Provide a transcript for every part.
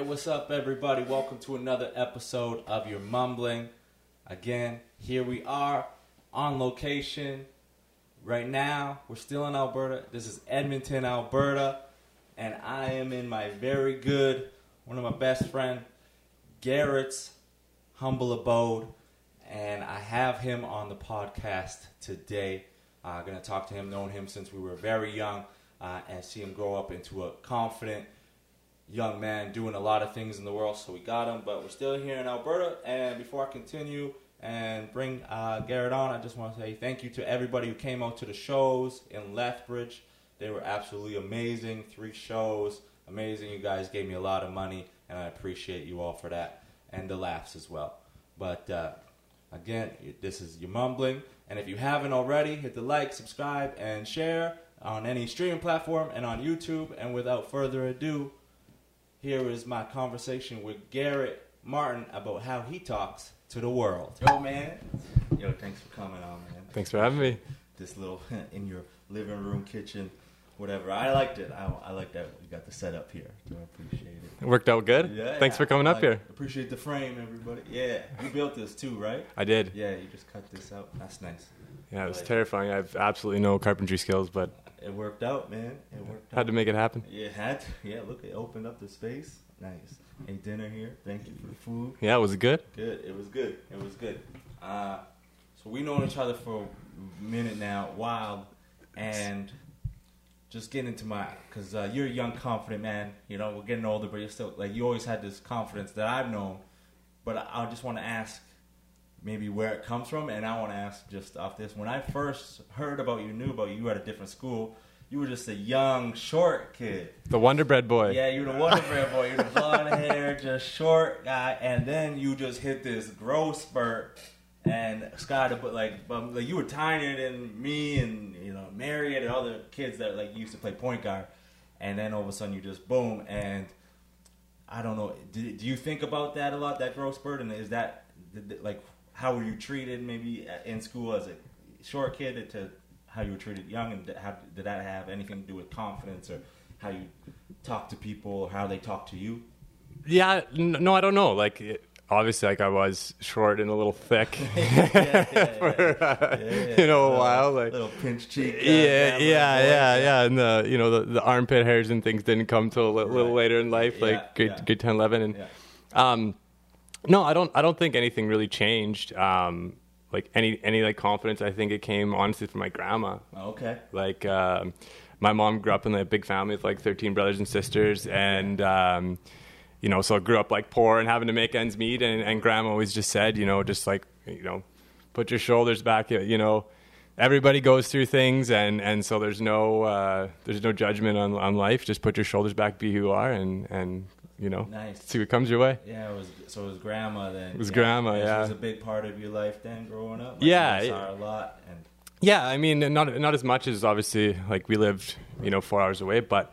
Hey, what's up, everybody? Welcome to another episode of Your Mumbling. Again, here we are on location. Right now, we're still in Alberta. This is Edmonton, Alberta, and I am in my very good, one of my best friend, Garett's humble abode, and I have him on the podcast today. I'm gonna talk to him, known him since we were very young, uh, and see him grow up into a confident young man doing a lot of things in the world. So we got him, but we're still here in Alberta. And before I continue and bring uh, Garett on, I just want to say thank you to everybody who came out to the shows in Lethbridge. They were absolutely amazing. Three shows, amazing. You guys gave me a lot of money, and I appreciate you all for that and the laughs as well. But uh, again, this is your mumbling. And if you haven't already, hit the like, subscribe, and share on any streaming platform and on YouTube. And without further ado, here is my conversation with Garett Martin about how he talks to the world. Yo, man. Yo, thanks for coming on, man. Thanks for having me. This little in your living room, kitchen, whatever. I liked it. I, I like that we got the setup here. So I appreciate it. It worked out good. Yeah. Thanks for coming I up like- here. Appreciate the frame, everybody. Yeah, you built this too, right? I did. Yeah, you just cut this out. That's nice. Yeah, it was Like- terrifying. I have absolutely no carpentry skills, but It worked out, man. It worked out. had to make it happen. Yeah, it had to. Yeah, look, it opened up the space. Nice. A dinner here. Thank you for the food. Yeah, was it good? Good. It was good. It was good. Uh, so we known each other for a minute now, wild, and just getting into my because uh, you're a young, confident man. You know, we're getting older, but you're still like you always had this confidence that I've known. But I, I just want to ask maybe where it comes from, and I want to ask just off this. When I first heard about you, knew about you, you were at a different school. You were just a young, short kid. The Wonder Bread boy. Yeah, you're the Wonder Bread boy. You're the blonde hair, just short guy, and then you just hit this growth spurt. And Scott, but like, um, like you were tinier than me, and you know, Marriott and other kids that like used to play point guard. And then all of a sudden, you just boom. And I don't know. Do, do you think about that a lot? That growth spurt, and is that like how were you treated maybe in school as a short kid to how you were treated young, and how did that have anything to do with confidence or how you talk to people, or how they talk to you? Yeah, no, I don't know. Like, it, obviously, like I was short and a little thick yeah, yeah, for uh, Yeah, you know a Little- while. Like, little pinch cheek. uh, yeah, yeah, yeah, yeah. And the you know the, the armpit hairs and things didn't come till a little Right. later in life, like Yeah, grade, yeah. grade 10, 11. and Yeah. Um, no, I don't. I don't think anything really changed. Um, like any any like confidence, I think it came honestly from my grandma. Oh, Okay. Like um, my mom grew up in a big family with like 13 brothers and sisters, and um, you know, so I grew up like poor and having to make ends meet. And, and grandma always just said, you know, just like you know, put your shoulders back. You know, everybody goes through things, and, and so there's no uh, there's no judgment on on life. Just put your shoulders back, be who you are, and and you know, Nice. see what comes your way. Yeah, it was so it was grandma then. It was grandma, She yeah. was a big part of your life then, growing up. Like, Yeah, you saw her a lot, and Yeah, I mean, not not as much as obviously like we lived, you know, four hours away, but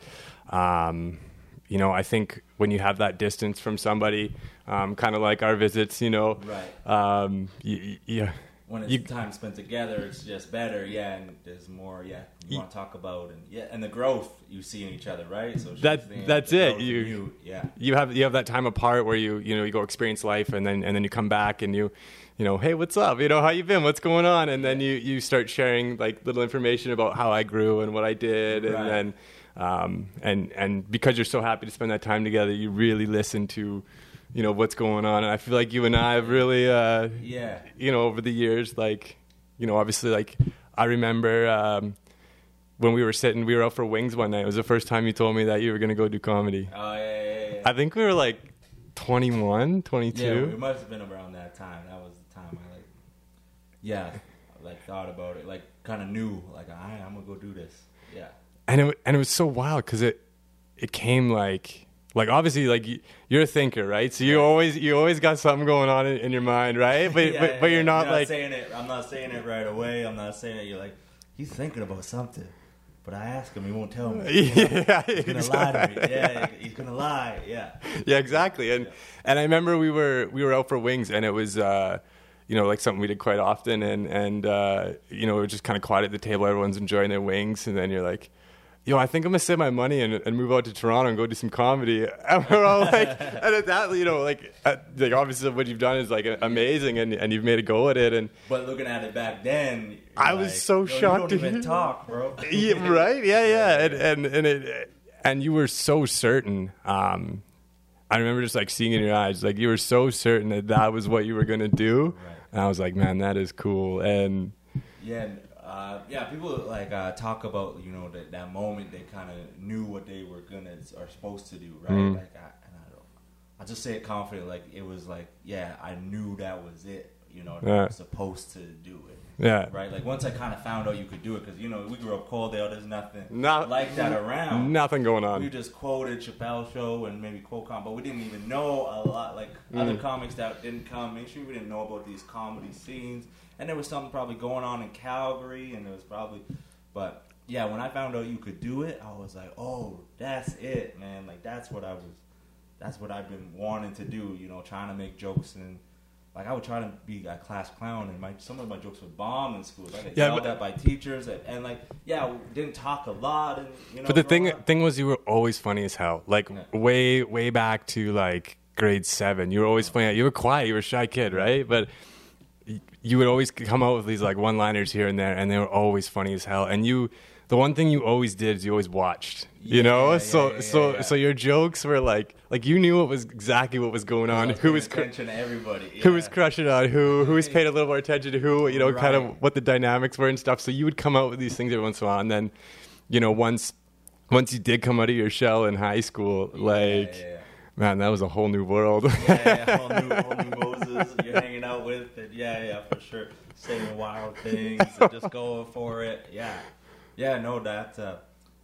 um, you know, I think when you have that distance from somebody, um, kind of like our visits, you know, Right. Um, yeah, when it's You- time spent together, it's just better. Yeah, and there's more. Yeah, you want to talk about and yeah, and the growth you see in each other, right? So That- that's it. in You- yeah, you have you have that time apart where you you know you go experience life and then and then you come back and you you know hey what's up you know how you been what's going on and then you you start sharing like little information about how I grew and what I did and Right. then um, and and because you're so happy to spend that time together you really listen to you know what's going on and I feel like you and I have really uh, yeah. you know over the years like you know obviously like I remember um, when we were sitting we were out for wings one night it was the first time you told me that you were going to go do comedy Oh yeah, yeah, yeah. I think we were like 21, 22. Yeah, it must have been around that time. That was the time I like, yeah, like thought about it, like kind of knew, like, right, I'm gonna go do this. Yeah, and it and it was so wild because it it came like like obviously like you- you're a thinker, right? So you always you always got something going on in, in your mind, right? But Yeah, but, but yeah. you're not like saying it. I'm not saying it right away. I'm not saying it. You're like, he's thinking about something, but I ask him, he won't tell me. yeah, He's gonna lie to me. Yeah, he's gonna lie. Yeah. yeah, exactly. And Yeah. and I remember we were we were out for wings, and it was uh, you know like something we did quite often, and and uh, you know it was just kind of quiet at the table, everyone's enjoying their wings, and then you're like. Yo, I think I'm gonna save my money and, and move out to Toronto and go do some comedy. And we're all like, and at that, you know, like, uh, like obviously what you've done is like amazing, and, and you've made a go at it. And but looking at it back then, I was like, so yo, shocked You don't even hear- talk, bro. yeah, right, yeah, yeah, and and and it, and you were so certain. Um, I remember just like seeing in your eyes, like you were so certain that that was what you were gonna do, Right. and I was like, man, that is cool. And Yeah, uh, yeah. People like uh, talk about you know that that moment they kind of knew what they were gonna are supposed to do, right? Mhm. Like, I, and I don't, I just say it confident, like it was like, yeah, I knew that was it. You know, Yeah. supposed to do it. yeah, Right, like once I kind of found out you could do it, because you know we grew up Coaldale. There's nothing Not- like that around. nothing going on. We just quoted Chappelle show and maybe quote com, but we didn't even know a lot like other Mm. comics that didn't come mainstream. We didn't know about these comedy scenes, and there was something probably going on in Calgary, and there was probably, but yeah, when I found out you could do it, I was like, oh, that's it, man. Like that's what I was, that's what I've been wanting to do. You know, trying to make jokes and. Like I would try to be a class clown, and my some of my jokes would bomb in schools. I got Yeah, yelled but- at by teachers, and, and like yeah, didn't talk a lot, and you know. But the thing thing was, you were always funny as hell. Like Yeah. way way back to like grade seven, you were always funny. You were quiet. You were a shy kid, right? But you would always come out with these like one liners here and there, and they were always funny as hell. And you, the one thing you always did is you always watched. You Yeah, know, yeah, so yeah, so so your jokes were like like you knew what was exactly what was going on. Was Who was cr- attention to everybody? who was crushing on who, who was paying a little more attention to who, you know, kind of what the dynamics were and stuff. So you would come out with these things every once in a while, and then, you know, once once you did come out of your shell in high school, like, man, that was a whole new world. yeah, yeah, whole new, whole new Moses you're hanging out with, and yeah, yeah, for sure, saying wild things and just going for it. Yeah, yeah, no, that, uh,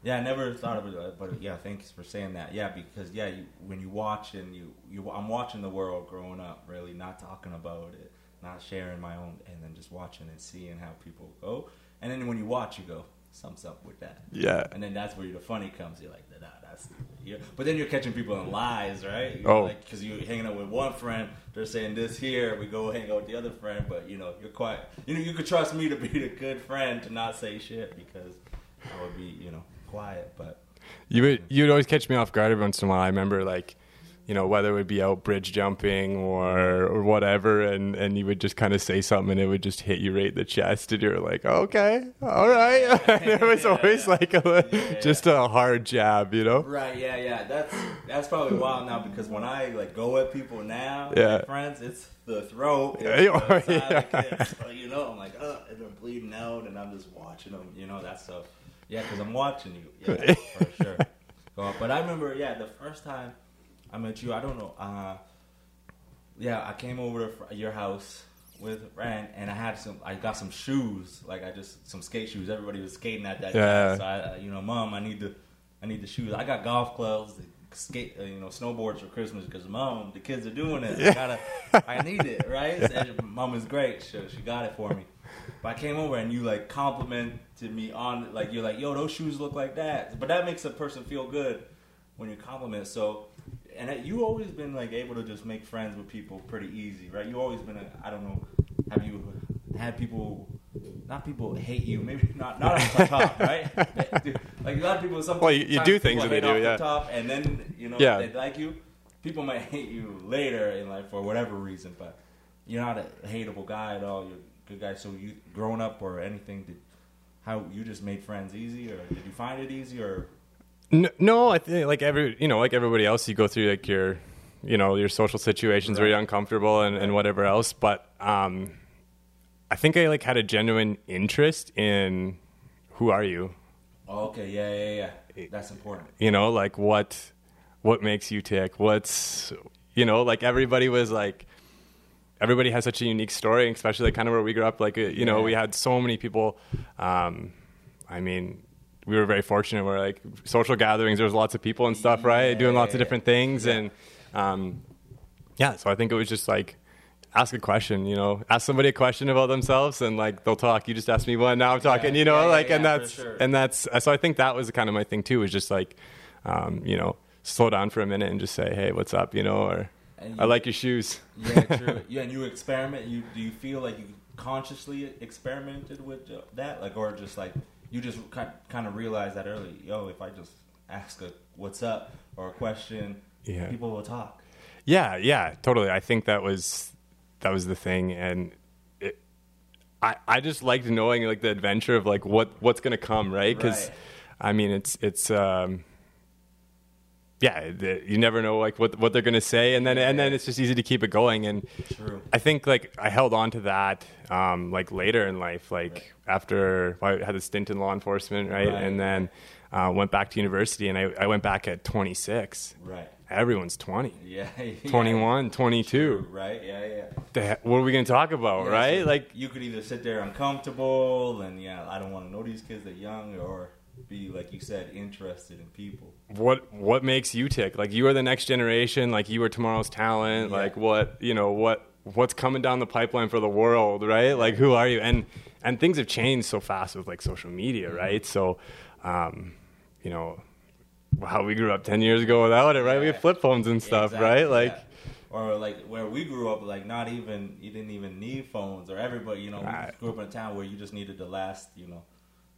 yeah, I never thought of it, but yeah, thanks for saying that. Yeah, because yeah, you, when you watch and you, you, I'm watching the world growing up, really not talking about it, not sharing my own, and then just watching and seeing how people go, and then when you watch, you go, something's up with that. yeah. And then that's where the funny comes. You're like, nah, that's. Yeah. But then you're catching people in lies, right? You're Oh. Like, because you're hanging out with one friend, they're saying this here. We go hang out with the other friend, but you know, you're quiet. You know, you could trust me to be the good friend to not say shit because I would be, you know, quiet. But You would you would always catch me off guard every once in a while. I remember like, you know, whether it would be out bridge jumping or or whatever, and and you would just kind of say something, and it would just hit you right in the chest, and you're like, okay, all right. it was Yeah, always yeah. like a, Yeah, just a hard jab, you know. right, yeah, yeah. That's that's probably wild now because when I like go at people now, Yeah. my friends, it's the throat, it's the side yeah. of the kiss. So, you know, I'm like, uh, and they're bleeding out, and I'm just watching them. You know, that's stuff Yeah, because I'm watching you. Yeah, for sure. But I remember, yeah, the first time I met you, I don't know. Uh, yeah, I came over to your house with Rand, and I had some. I got some shoes, like I just some skate shoes. Everybody was skating at that Yeah. time, so I, uh, you know, mom, I need the, I need the shoes. I got golf clubs, skate, uh, you know, snowboards for Christmas because mom, the kids are doing it. I gotta, I need it, right? And mom is great, so she got it for me. But I came over and you like complimented me on like you're like, yo, those shoes look like that. But that makes a person feel good when you compliment. So, and that- you always been like able to just make friends with people pretty easy, right? You always been a, I don't know, have you had people, not people hate you, maybe not not off the top, right? Like a lot of people, some Well, you- you do things and they do, off the yeah. top, and then you know Yeah. they like you. People might hate you later in life for whatever reason, but you're not a hateable guy at all. You're a good guy. So you growing up or anything, did how you just made friends easy, or did you find it easy, or No, I think like every you know like everybody else, you go through like your you know your social situations where you're uncomfortable and, and whatever else. But um, I think I like had a genuine interest in who are you. oh, okay, yeah, yeah, yeah, that's important. You know, like what what makes you tick? What's you know like everybody was like. Everybody has such a unique story, especially like kind of where we grew up. Like, uh, you know, Yeah. we had so many people. Um, I mean, we were very fortunate. Where like social gatherings, there was lots of people and stuff, right? Doing lots of different things, Yeah. and um, yeah. So I think it was just like ask a question. You know, ask somebody a question about themselves, and like they'll talk. You just asked me one, now I'm talking. Yeah. You know, like and that's sure. and that's so I think that was kind of my thing too. Was just like, um, you know, slow down for a minute and just say, hey, what's up? You know, or And I like your shoes. Yeah, true. yeah, and you experiment. You do you feel like you consciously experimented with uh, that, like, or just like you just kind of realize that early. Yo, if I just ask a what's up or a question, Yeah. people will talk. Yeah, yeah, totally. I think that was that was the thing, and it, I I just liked knowing like the adventure of like what what's gonna come, right? Because Right. I mean, it's it's um, yeah, the, you never know like what what they're gonna say, and then and then it's just easy to keep it going. And True. I think like I held on to that um, like later in life, like after I had a stint in law enforcement, right, Right. and then uh, went back to university, and I, I went back at 26. Right. Everyone's 20. Yeah. yeah. 21, 22. Right. Yeah. Yeah. The what are we going to talk about, Yeah, right? so Like, you could either sit there uncomfortable and yeah, I don't want to know these kids. They're young, or be like you said, interested in people. what what makes you tick? Like, you are the next generation. Like, you are tomorrow's talent. Yeah. Like, what you know, what what's coming down the pipeline for the world, right? Like, who are you? And and things have changed so fast with like social media, Mm-hmm. right? So, um, you know, how we grew up ten years ago without it, right? We Yeah. had flip phones and stuff, Exactly, right? Like, yeah. Or like where we grew up, like not even you didn't even need phones, or everybody, you know, we Right. grew up in a town where you just needed the last, you know,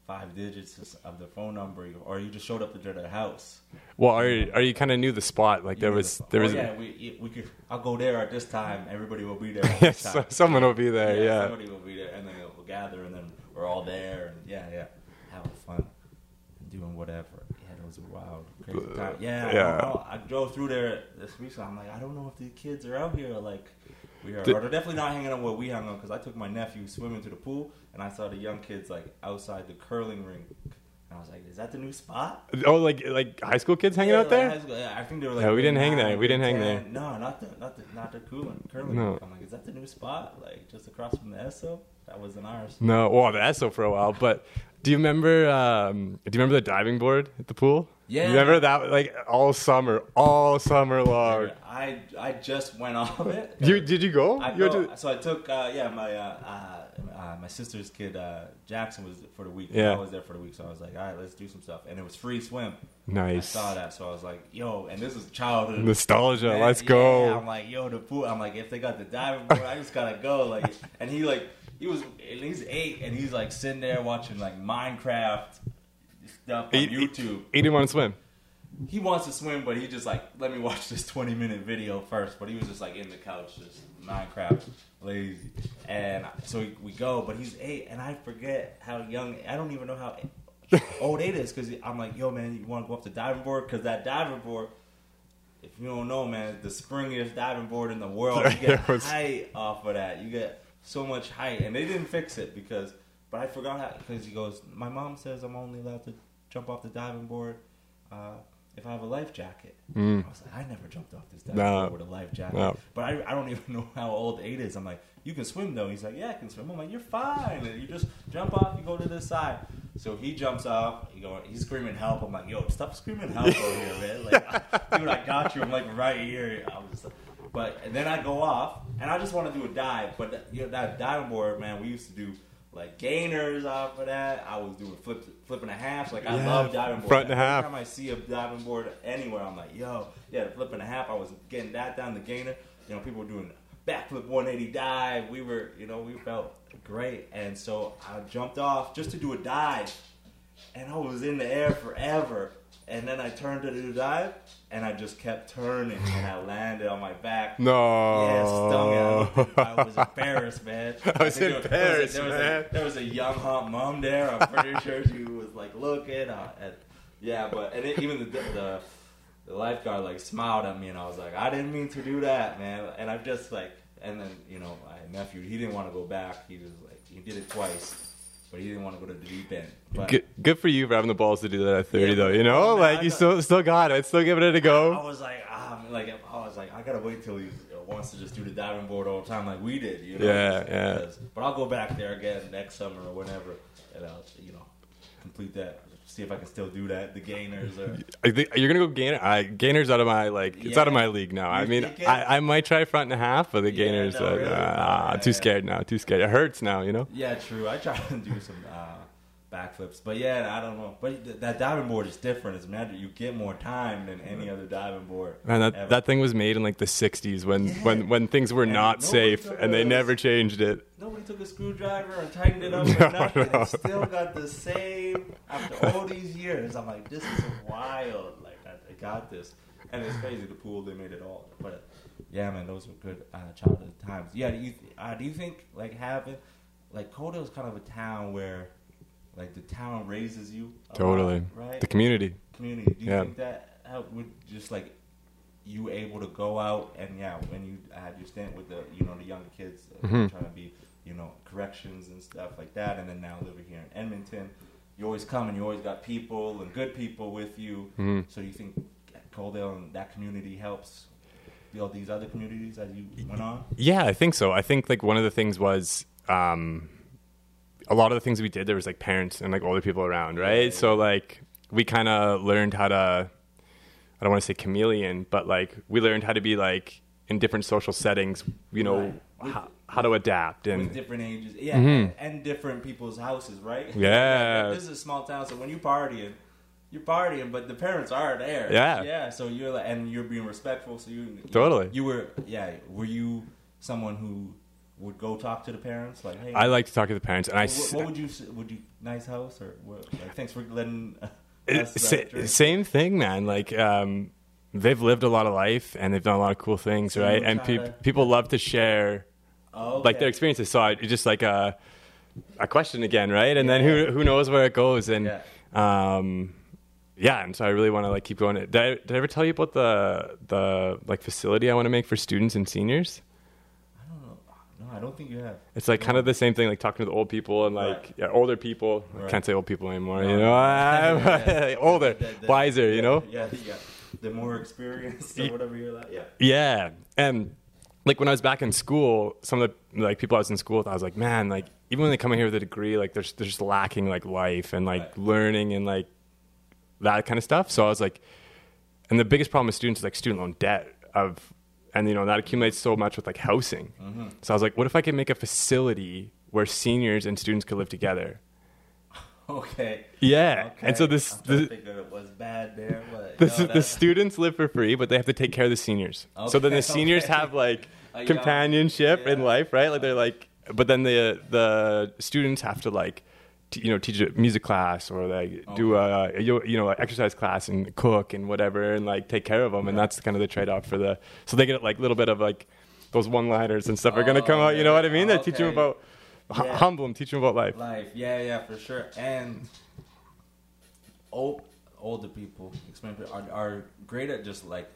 five digits of the phone number, or you just showed up to their house. well, are you, are you kind of knew the spot? Like, there was there oh, was yeah, we we could. I'll go there at this time. Everybody will be there. At this so, someone will be there, yeah. somebody will be there, and then we'll gather, and then we're all there, and yeah, yeah, having fun, doing whatever. Yeah, those were wild, crazy uh, times. Yeah, Yeah. I. I drove through there this week, so I'm like, I don't know if the kids are out here, like. We are, or they're definitely not hanging on where we hung on because I took my nephew swimming to the pool and I saw the young kids like outside the curling rink. And I was like, "Is that the new spot?" Oh, like like high school kids hanging Yeah, out like there? yeah, I think they were like. Yeah, we didn't hang there. We didn't hang there. No, not the not the not the curling. curling No. rink. I'm like, is that the new spot? Like just across from the Esso? That wasn't ours. No, well, the so for a while. But do you remember? Um, do you remember the diving board at the pool? Yeah. You remember that? Like all summer, all summer long. I I just went off it. You did you go? I you go, to- so I took uh, yeah my uh, uh, uh, my sister's kid uh, Jackson was for the week. Yeah. I was there for the week, so I was like, all right, let's do some stuff, and it was free swim. nice I saw that, so I was like, yo, and this is childhood nostalgia. Man, Let's yeah, go. I'm like, yo, the pool. I'm like, if they got the diving board, I just gotta go. Like, and he like, he was, and he's eight, and he's like sitting there watching like Minecraft stuff on He- he- YouTube. He didn't want to swim. He wants to swim, but he just like, let me watch this 20 minute video first. But he was just like in the couch, just Minecraft, lazy. And so we, we go, but he's eight, and I forget how young. I don't even know how old eight is because I'm like, yo, man, you want to go up the diving board? Because that diving board, if you don't know, man, the springiest diving board in the world. You get height off of that. You get so much height, and they didn't fix it because. But I forgot how because he goes. My mom says I'm only allowed to jump off the diving board uh, if I have a life jacket. Mm. I was like, I never jumped off this diving No. board with a life jacket. No. But I, I don't even know how old eight is. I'm like, you can swim though. He's like, yeah, I can swim. I'm like, you're fine. And you just jump off. You go to this side. So he jumps off. He go. He's screaming help. I'm like, yo, stop screaming help over here, man. Like, dude, I got you. I'm like right here. I was. Like, but and then I go off, and I just want to do a dive. But that, you know that diving board, man, we used to do like gainers off of that. I was doing flip, flipping a half. Like I Yeah, love diving board. front and a half. Every time I see a diving board anywhere, I'm like, yo, yeah, the flip and a half. I was getting that down the gainer. You know, people were doing backflip 180 dive. We were, you know, we felt great. And so I jumped off just to do a dive, and I was in the air forever. And then I turned to do dive, and I just kept turning, and I landed on my back. No. Yeah, stung. I, I was embarrassed, man. I was embarrassed, there was a, man. There was, a, there was a young hot mom there. I'm pretty sure she was like looking. Uh, at, yeah, but and it, even the, the the lifeguard like smiled at me, and I was like, I didn't mean to do that, man. And I'm just like, and then you know, my nephew, he didn't want to go back. He was like, he did it twice, but he didn't want to go to the deep end. But Good, good for you for having the balls to do that at 30, Yeah, though. You know, man, like I you still still got it. Still giving it a I go. I was like, ah, man, like I was like, I gotta wait till he wants to just do the diving board all the time, like we did, you know. Yeah, yeah. Because- But I'll go back there again next summer or whenever, and I'll, you know, complete that. See if I can still do that. The gainers think you're gonna go gainer. I, gainers out of my like it's out of my league now. I mean? I, I might try front and a half, but the Yeah, gainers, no, uh, really? ah, Yeah, too yeah. scared now. Too scared. It hurts now. You know. yeah, true. I try to do some uh, backflips, but yeah, I don't know. But th- that diving board is different. It's magic. You get more time than any other diving board. Man, that, ever. that thing was made in like the '60s when Yeah. when when things were And not safe, and they never changed it. Took a screwdriver and tightened it up or nothing. It still got the same after all these years. I'm like, this is wild. Like, I, I got this. And it's crazy, the pool, they made it all. But, yeah, man, those were good uh, childhood times. Yeah, do you, uh, do you think, like, having, like, Coda is kind of a town where, like, the town raises you? Totally. lot, right? The community. community. Do you Yeah. think that helped with just like you able to go out and yeah, when you had your stint with the you know the younger kids uh, Mhm. trying to be you know corrections and stuff like that, and then now living here in Edmonton, you always come and you always got people and good people with you. Mhm. So do you think Coaldale and that community helps build these other communities as you went on? Yeah, I think so. I think like one of the things was um, a lot of the things we did. There was like parents and like older people around, right? Yeah. So like we kind of learned how to. I don't want to say chameleon, but like we learned how to be like in different social settings. You know Right. How, how to adapt with and different ages, yeah, Mhm. and different people's houses, right? Yeah. this is a small town, so when you partying, you're partying, but the parents are there. Yeah. yeah. So you're like, and you're being respectful. So you Totally. You were, yeah. Were you someone who would go talk to the parents, like, hey, I like to talk to the parents, and I. what, s- what would you would you nice house or what, like, thanks for letting It- us uh, sa- same thing, man. Like um, they've lived a lot of life and they've done a lot of cool things, right? And pe- people love to share Oh, like their okay. experiences. So I, it's just like a a question again, right? And then who who knows where it goes? And Yeah. um, yeah, and so I really want to like keep going. Did I, did I ever tell you about the the like facility I want to make for students and seniors? I don't know. No, I don't think you have. It's like kind of the same thing, like talking to the old people and like Right. yeah, older people. I can't say old people anymore, No. you know, older, The- the- wiser, you know. Yeah, yeah. The more experienced or whatever you're like, yeah. Yeah, and like when I was back in school, some of the like people I was in school with, I was like, man, like even when they come in here with a degree, like they're they're just lacking like life and like Right. learning and like that kind of stuff. So I was like, and the biggest problem with students is like student loan debt of, and you know that accumulates so much with like housing. Mm-hmm. So I was like, what if I could make a facility where seniors and students could live together? Okay. Yeah, Okay. and so this I'm the, think of it was bad there, but the, no, the students live for free, but they have to take care of the seniors. so then the seniors okay. have like A young- companionship in life, right? Like they're like, but then the the students have to like, t- you know, teach a music class or like do a you know exercise class and cook and whatever and like take care of them, and that's kind of the trade off for the. So they get like a little bit of like those one liners and stuff are gonna Oh, come out. You know what I mean? They okay. teach them about Yeah. humble them, teach them about life. life. Yeah, yeah, for sure. And old older people, explain are are great at just like,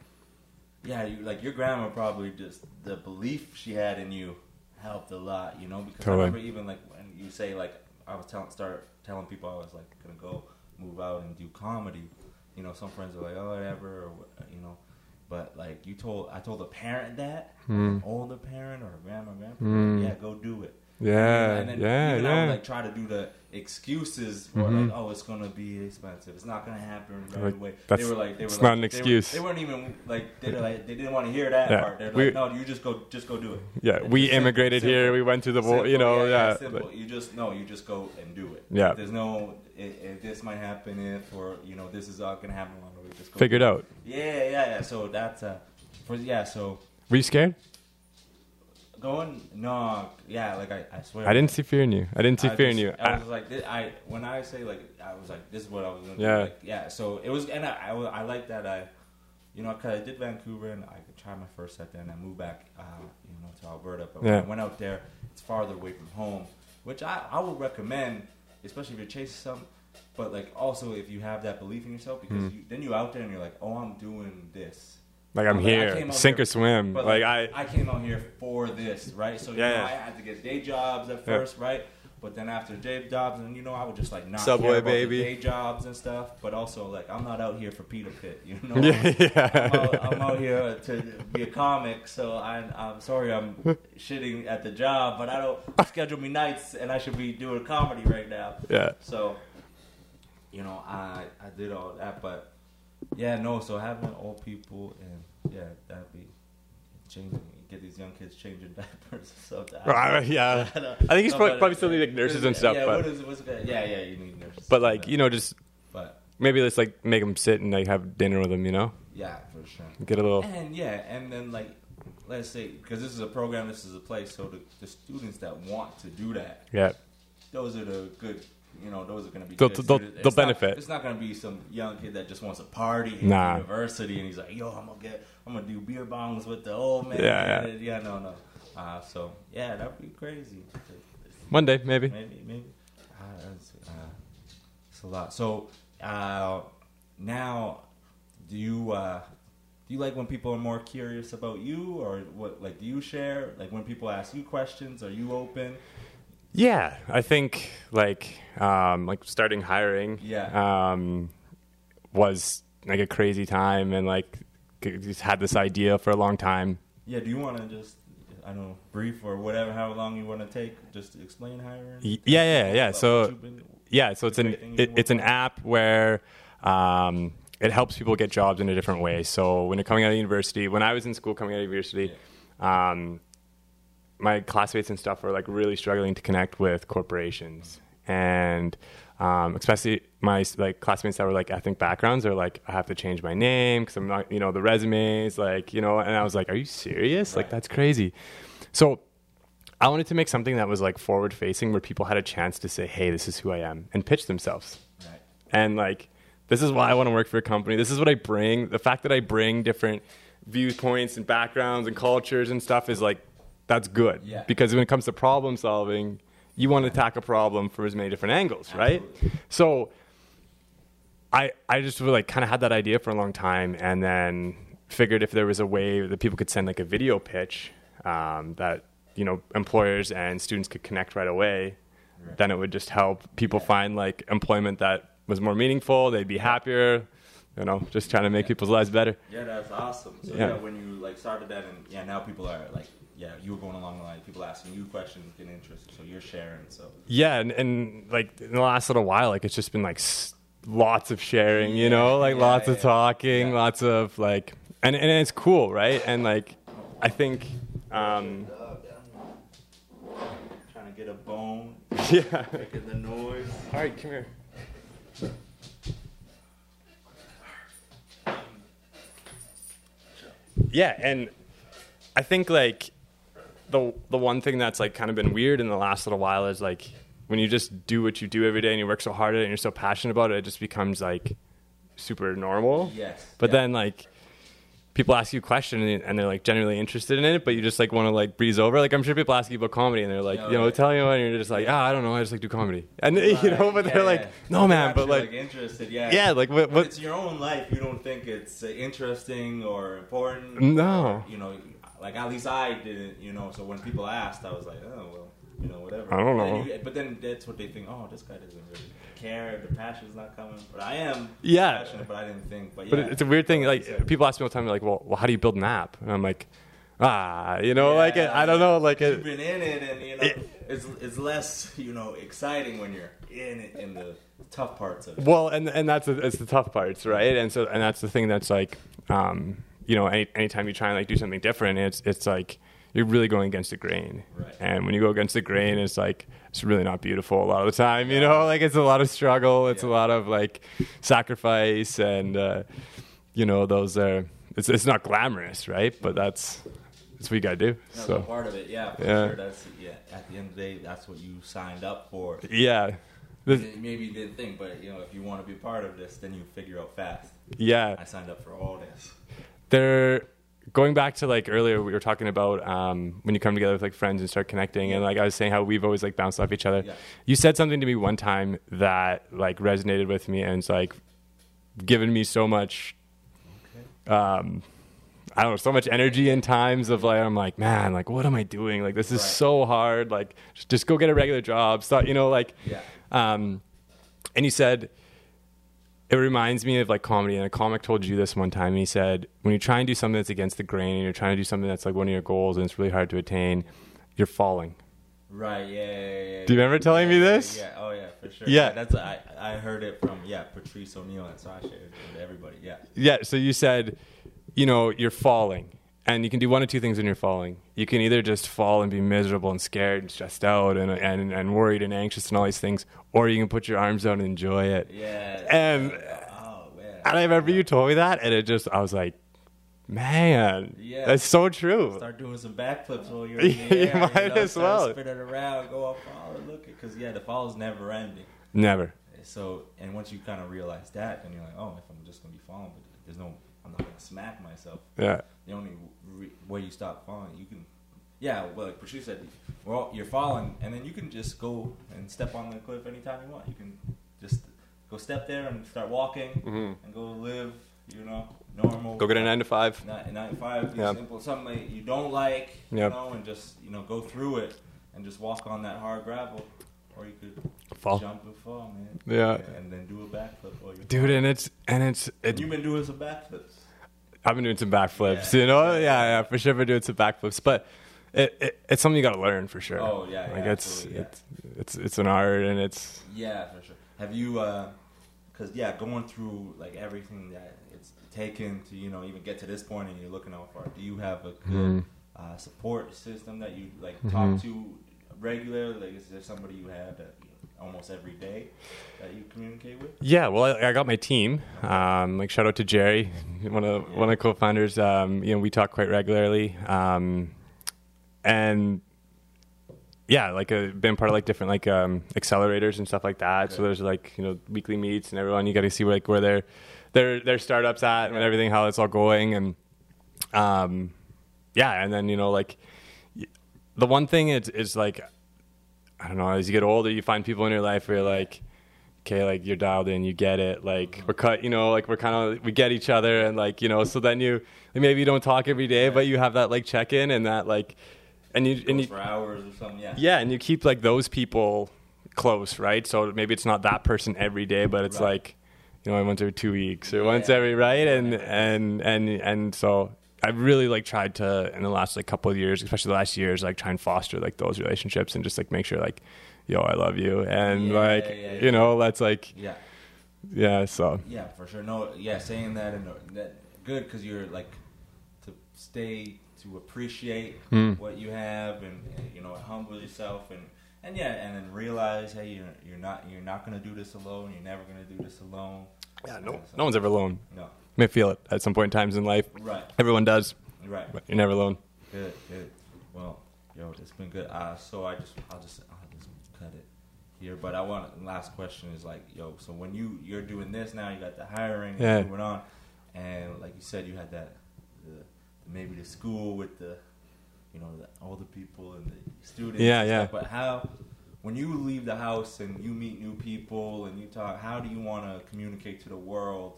yeah, you like your grandma probably just the belief she had in you helped a lot, you know. Because Totally. I remember even like when you say like I was telling start telling people I was like gonna go move out and do comedy. You know, some friends are like, oh, whatever, or you know. But like you told, I told a parent that, an older parent or a grandma, grandpa, Hmm. yeah, go do it. Yeah, And then yeah, even I would like try to do the excuses for Mhm. like, oh, it's gonna be expensive. It's not gonna happen right Like, away. that's- they were like, they were it's like, not an excuse. They, were, not even like they like they didn't want to hear that Yeah. part. They're like, no, you just go, just go do it. Yeah, It's we simple- immigrated simple. here. We went through the war. You know, yeah. simple. but- You just no, you just go and do it. Yeah. There's no, if, if this might happen if, or you know, this is all gonna happen. Just go Figure it out. Yeah, yeah, yeah. So that's uh, for yeah. So Were you scared? Going, no, yeah. Like I, I swear. I didn't see fear in you. I didn't see I fear in you. I I- was like, thi- I when I say like, I was like, this is what I was gonna Yeah. do. Like, yeah. So it was, and I, I, I like that I, you know, cause I did Vancouver and I could try my first set there, and I moved back, uh, you know, to Alberta. But when Yeah. I went out there, it's farther away from home, which I, I would recommend, especially if you're chasing something. But like also if you have that belief in yourself, because Mm. you, then you out there and you're like, oh, I'm doing this. Like I'm Like, here, sink here- or swim. But Like I, I came out here for this, right? So you Yeah, know, yeah. I had to get day jobs at Yeah. first, right? But then after day jobs, and you know, I would just like not Subway, care about baby. the day jobs and stuff. But also, like, I'm not out here for Peter Pitt, you know. yeah, yeah. I'm, out, I'm out here to be a comic, so I'm, I'm sorry I'm shitting at the job, but I don't schedule me nights, and I should be doing comedy right now. yeah. So, you know, I I did all that, but yeah, no. So having old people and yeah, that'd be changing. Get these young kids changing diapers and stuff. I- yeah. I I think it's no, probably, probably still need like nurses and stuff, yeah, but what is, what's yeah, yeah, you need nurses. but like you know, just but maybe let's like make them sit and like have dinner with them. You know, yeah, for sure. get a little. And yeah, and then like let's say because this is a program, this is a place, so the, the students that want to do that, Yeah. those are the good. You know, those are going to be. They'll- good they'll- students. they'll not- benefit. It's not going to be some young kid that just wants to party in Nah. university and he's like, "Yo, I'm gonna get, I'm gonna do beer bongs with the old man." Yeah, yeah. yeah, no, no. Uh, so yeah, that'd be crazy. One day, maybe. Maybe, maybe. Uh, that's, uh, it's a lot. So uh, now, do you uh, do you like when people are more curious about you, or what? Like, do you share? Like when people ask you questions, are you open? Yeah, I think like um, like starting HRING. Yeah. Um, was like a crazy time, and like just had this idea for a long time. Yeah. Do you want to just I don't know brief or whatever, how long you want to take, just to explain HRING? Yeah, yeah, yeah. So been- yeah, so it's an Great thing you've it, it's an app where um, it helps people get jobs in a different way. So when you're coming out of university, when I was in school coming out of university, um, my classmates and stuff were like really struggling to connect with corporations, and um, especially my like classmates that were like ethnic backgrounds are like, I have to change my name because I'm not, you know, the resumes, like, you know, and I was like, are you serious? Like that's crazy. So I wanted to make something that was like forward facing where people had a chance to say, hey, this is who I am and pitch themselves. Right. And like, this is why I want to work for a company. This is what I bring. The fact that I bring different viewpoints and backgrounds and cultures and stuff is like, that's good. Yeah. Because when it comes to problem solving, you want to attack a problem from as many different angles, right? Absolutely. So I I just really like kind of had that idea for a long time, and then figured if there was a way that people could send like a video pitch um, that you know employers and students could connect right away, Right. then it would just help people Yeah. find like employment that was more meaningful. They'd be happier. You know, just trying to make people's lives better. Yeah, that's awesome. So Yeah. yeah. when you like started that, and yeah, now people are like, yeah, you were going along the line, people asking you questions, getting interested, so you're sharing. So Yeah, and, and like in the last little while, like it's just been like s- lots of sharing, you Yeah, know, like yeah, lots of talking, Yeah. lots of like, and and it's cool, right? And like, I think, um, trying to get a bone, yeah. making the noise. All right, come here. Yeah, and I think like the the one thing that's like kind of been weird in the last little while is like when you just do what you do every day and you work so hard at it and you're so passionate about it, it just becomes like super normal. Yes. But yeah. then like people ask you a question and and they're like genuinely interested in it, but you just like want to like breeze over. Like I'm sure people ask you about comedy and they're like, Yeah, you know, right. tell me what, and you're just like, ah, I don't know, I just like do comedy, and you know, but yeah, they're like, no, They're man, but actually, like, interested, yeah. yeah, like what, what it's your own life, you don't think it's interesting or important. No. or, you know, like at least I didn't. You know, so when people asked, I was like, oh well, you know, whatever. I don't But then know. you- but then that's what they think. Oh, this guy doesn't really care. The passion's not coming. But I am. Yeah. Passionate, but I didn't think. But yeah. But it's a weird thing. Like people ask me all the time, like, well, well, how do you build an app? And I'm like, ah, you know, like it, I don't know, like You've it. been in it, and you know, It- it's it's less you know exciting when you're in it in the tough parts of it. Well, and and that's the, it's the tough parts, right? And so and that's the thing that's like, um, you know, any, anytime you try and like do something different, it's it's like you're really going against the grain. Right. And when you go against the grain, it's like it's really not beautiful a lot of the time. You know, like it's a lot of struggle. It's a lot of like sacrifice, and uh, you know, those are. It's it's not glamorous, right? But that's that's what you gotta do. That's So a part of it, yeah. For Yeah. sure. That's yeah. At the end of the day, that's what you signed up for. yeah. Maybe you didn't think, but you know, if you want to be part of this, then you figure out fast. yeah. I signed up for all this. They're going back to like earlier we were talking about um, when you come together with like friends and start connecting and like i was saying how we've always like bounced off each other Yeah. you said something to me one time that like resonated with me and it's like given me so much um, I don't know, so much energy in times of like I'm like, man, like what am I doing? Like this is Right. so hard. Like just, just go get a regular job. Start, you know, like Yeah. um, and you said, it reminds me of like comedy. And a comic told you this one time. And he said, when you try and do something that's against the grain and you're trying to do something that's like one of your goals and it's really hard to attain, you're falling. Right. Yeah. yeah, yeah, yeah. Do you remember telling me this? Yeah. Oh yeah, for sure. Yeah. That's I I heard it from yeah Patrice O'Neal and so I shared it with everybody. Yeah. Yeah. So you said, you know, you're falling. And you can do one of two things when you're falling. You can either just fall and be miserable and scared and stressed out and, and, and worried and anxious and all these things, or you can put your arms out and enjoy it. Yeah. And oh man. And I remember you told me that, and it just, I was like, Man, Yeah. that's so true. Start doing some backflips while you're You in the air. might you know, as well. Spin it around, go up fall, and look it, because yeah, the fall is never ending. Never. So, and once you kind of realize that, then you're like, oh, if I'm just gonna be falling, but there's no, I'm not gonna smack myself. Yeah. The only re- way you stop falling, you can, yeah, well, like Patrice said, well, you're falling, and then you can just go and step on the cliff anytime you want. You can just go step there and start walking Mhm. and go live, you know, normal. Go get a nine to five. Nine, nine to five, Yeah. simple, something that you don't like, Yep. you know, and just you know go through it and just walk on that hard gravel, or you could Fall. jump and fall, man. Yeah. and then do a backflip while you're Dude, and it's and it's it's you've been doing some backflips. I've been doing some backflips, Yeah. you know. Yeah, yeah, for sure. I've been doing some backflips, but it, it it's something you got to learn for sure. Oh, yeah, yeah, like it's yeah. it's it's it's an art, and it's Yeah, for sure. Have you? Because yeah, going through like everything that it's taken to you know even get to this point, and you're looking out for. Do you have a good Mhm. uh, support system that you like talk to regularly? Like, is there somebody you have that almost every day that you communicate with? yeah. Well, I, I got my team. Um, like shout out to Jerry, one of one of the co-founders. Um, you know, we talk quite regularly, um, and yeah, like uh, been part of like different like um, accelerators and stuff like that. So there's like you know weekly meets and everyone you got to see like where their their their startups at and everything how it's all going and um yeah and then you know like the one thing is is like I don't know as you get older you find people in your life where you're like okay like you're dialed in you get it like mm-hmm. we're cut you know like we're kind of we get each other and like you know so then you maybe you don't talk every day but you have that like check in and that like and you and you for hours or something. Yeah. yeah, and you keep like those people close, right? So maybe it's not that person every day, but it's Right. like you know once every two weeks or Yeah. once every right, and and and and so I've really like tried to in the last like couple of years, especially the last years, like try and foster like those relationships and just like make sure like yo I love you and Yeah, like yeah, yeah, you know let's like Yeah. yeah so Yeah, for sure. No, yeah, saying that and uh, that good because you're like to stay to appreciate Hmm. what you have and, and, you know humble yourself and and yeah and then realize hey you're you're not you're not gonna do this alone. You're never gonna do this alone. yeah no So- no one's ever alone. no may feel it at some point in times in life. right Everyone does, right but you're never alone. good good. Well, yo, it's been good. Uh, so I just I'll just I'll just cut it here. But I want last question is like yo. So when you you're doing this now, you got the HRING Yeah. and moving on, and like you said, you had that the, maybe the school with the you know the older people and the students. Yeah, yeah. stuff. But how when you leave the house and you meet new people and you talk, how do you want to communicate to the world?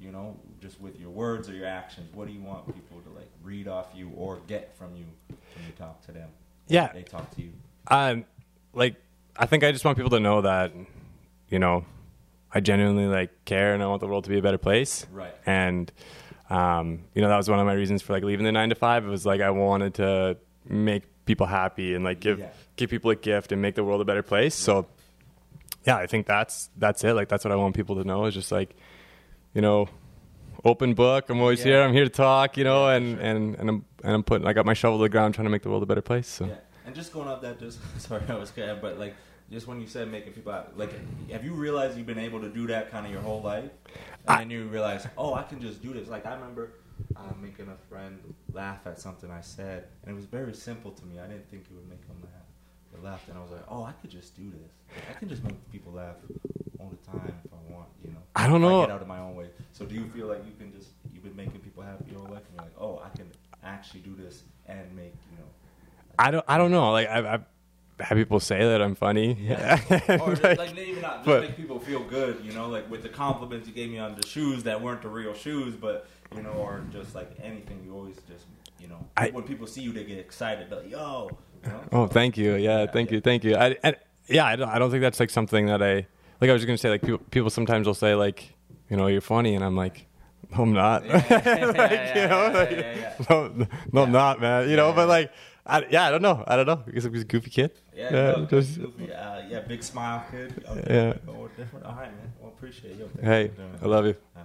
You know, just with your words or your actions. What do you want people to like read off you or get from you when you talk to them? Yeah. they talk to you. Um, like I think I just want people to know that, you know, I genuinely like care and I want the world to be a better place. Right. And um, you know, that was one of my reasons for like leaving the nine to five. It was like I wanted to make people happy and like give Yeah. give people a gift and make the world a better place. So yeah, I think that's that's it. Like that's what I want people to know is just like, you know, open book. I'm always Yeah. here. I'm here to talk. You know, Yeah, and sure. and and I'm and I'm putting. I got my shovel to the ground, trying to make the world a better place. So. Yeah, and just going off that, just sorry, I was scared, but like, just when you said making people out, like, have you realized you've been able to do that kind of your whole life, and I- then you realize, oh, I can just do this. Like, I remember uh, making a friend laugh at something I said, and it was very simple to me. I didn't think it would make them laugh. They laughed, and I was like, oh, I could just do this. I can just make people laugh all the time want, you know. I don't know. I get out of my own way. So, do you feel like you can just you've been making people happy your whole life, and you're like, oh, I can actually do this and make, you know. I don't. I don't know. Like I've, I've had people say that I'm funny. Yeah. or just, Like, like maybe not just but- make people feel good, you know, like with the compliments you gave me on the shoes that weren't the real shoes, but you know, or just like anything, you always just, you know, I- when people see you, they get excited, They're like, yo, you know? oh, thank you. Yeah, Yeah, thank yeah. you. Thank you. I, yeah, I don't, I don't think that's like something that I like. I was gonna say like people, people sometimes will say like, you know, you're funny, and I'm like, no, I'm not. Like, you know, like, yeah, yeah. no, no, I'm not, man. You know, but like, I, yeah, I don't know. I don't know because I was a goofy kid. Yeah, yeah, no, just goofy, uh, yeah, big smile kid. Okay, Yeah. Go different. All right, man. Well, appreciate you. Hey, for doing it. I love you. Uh,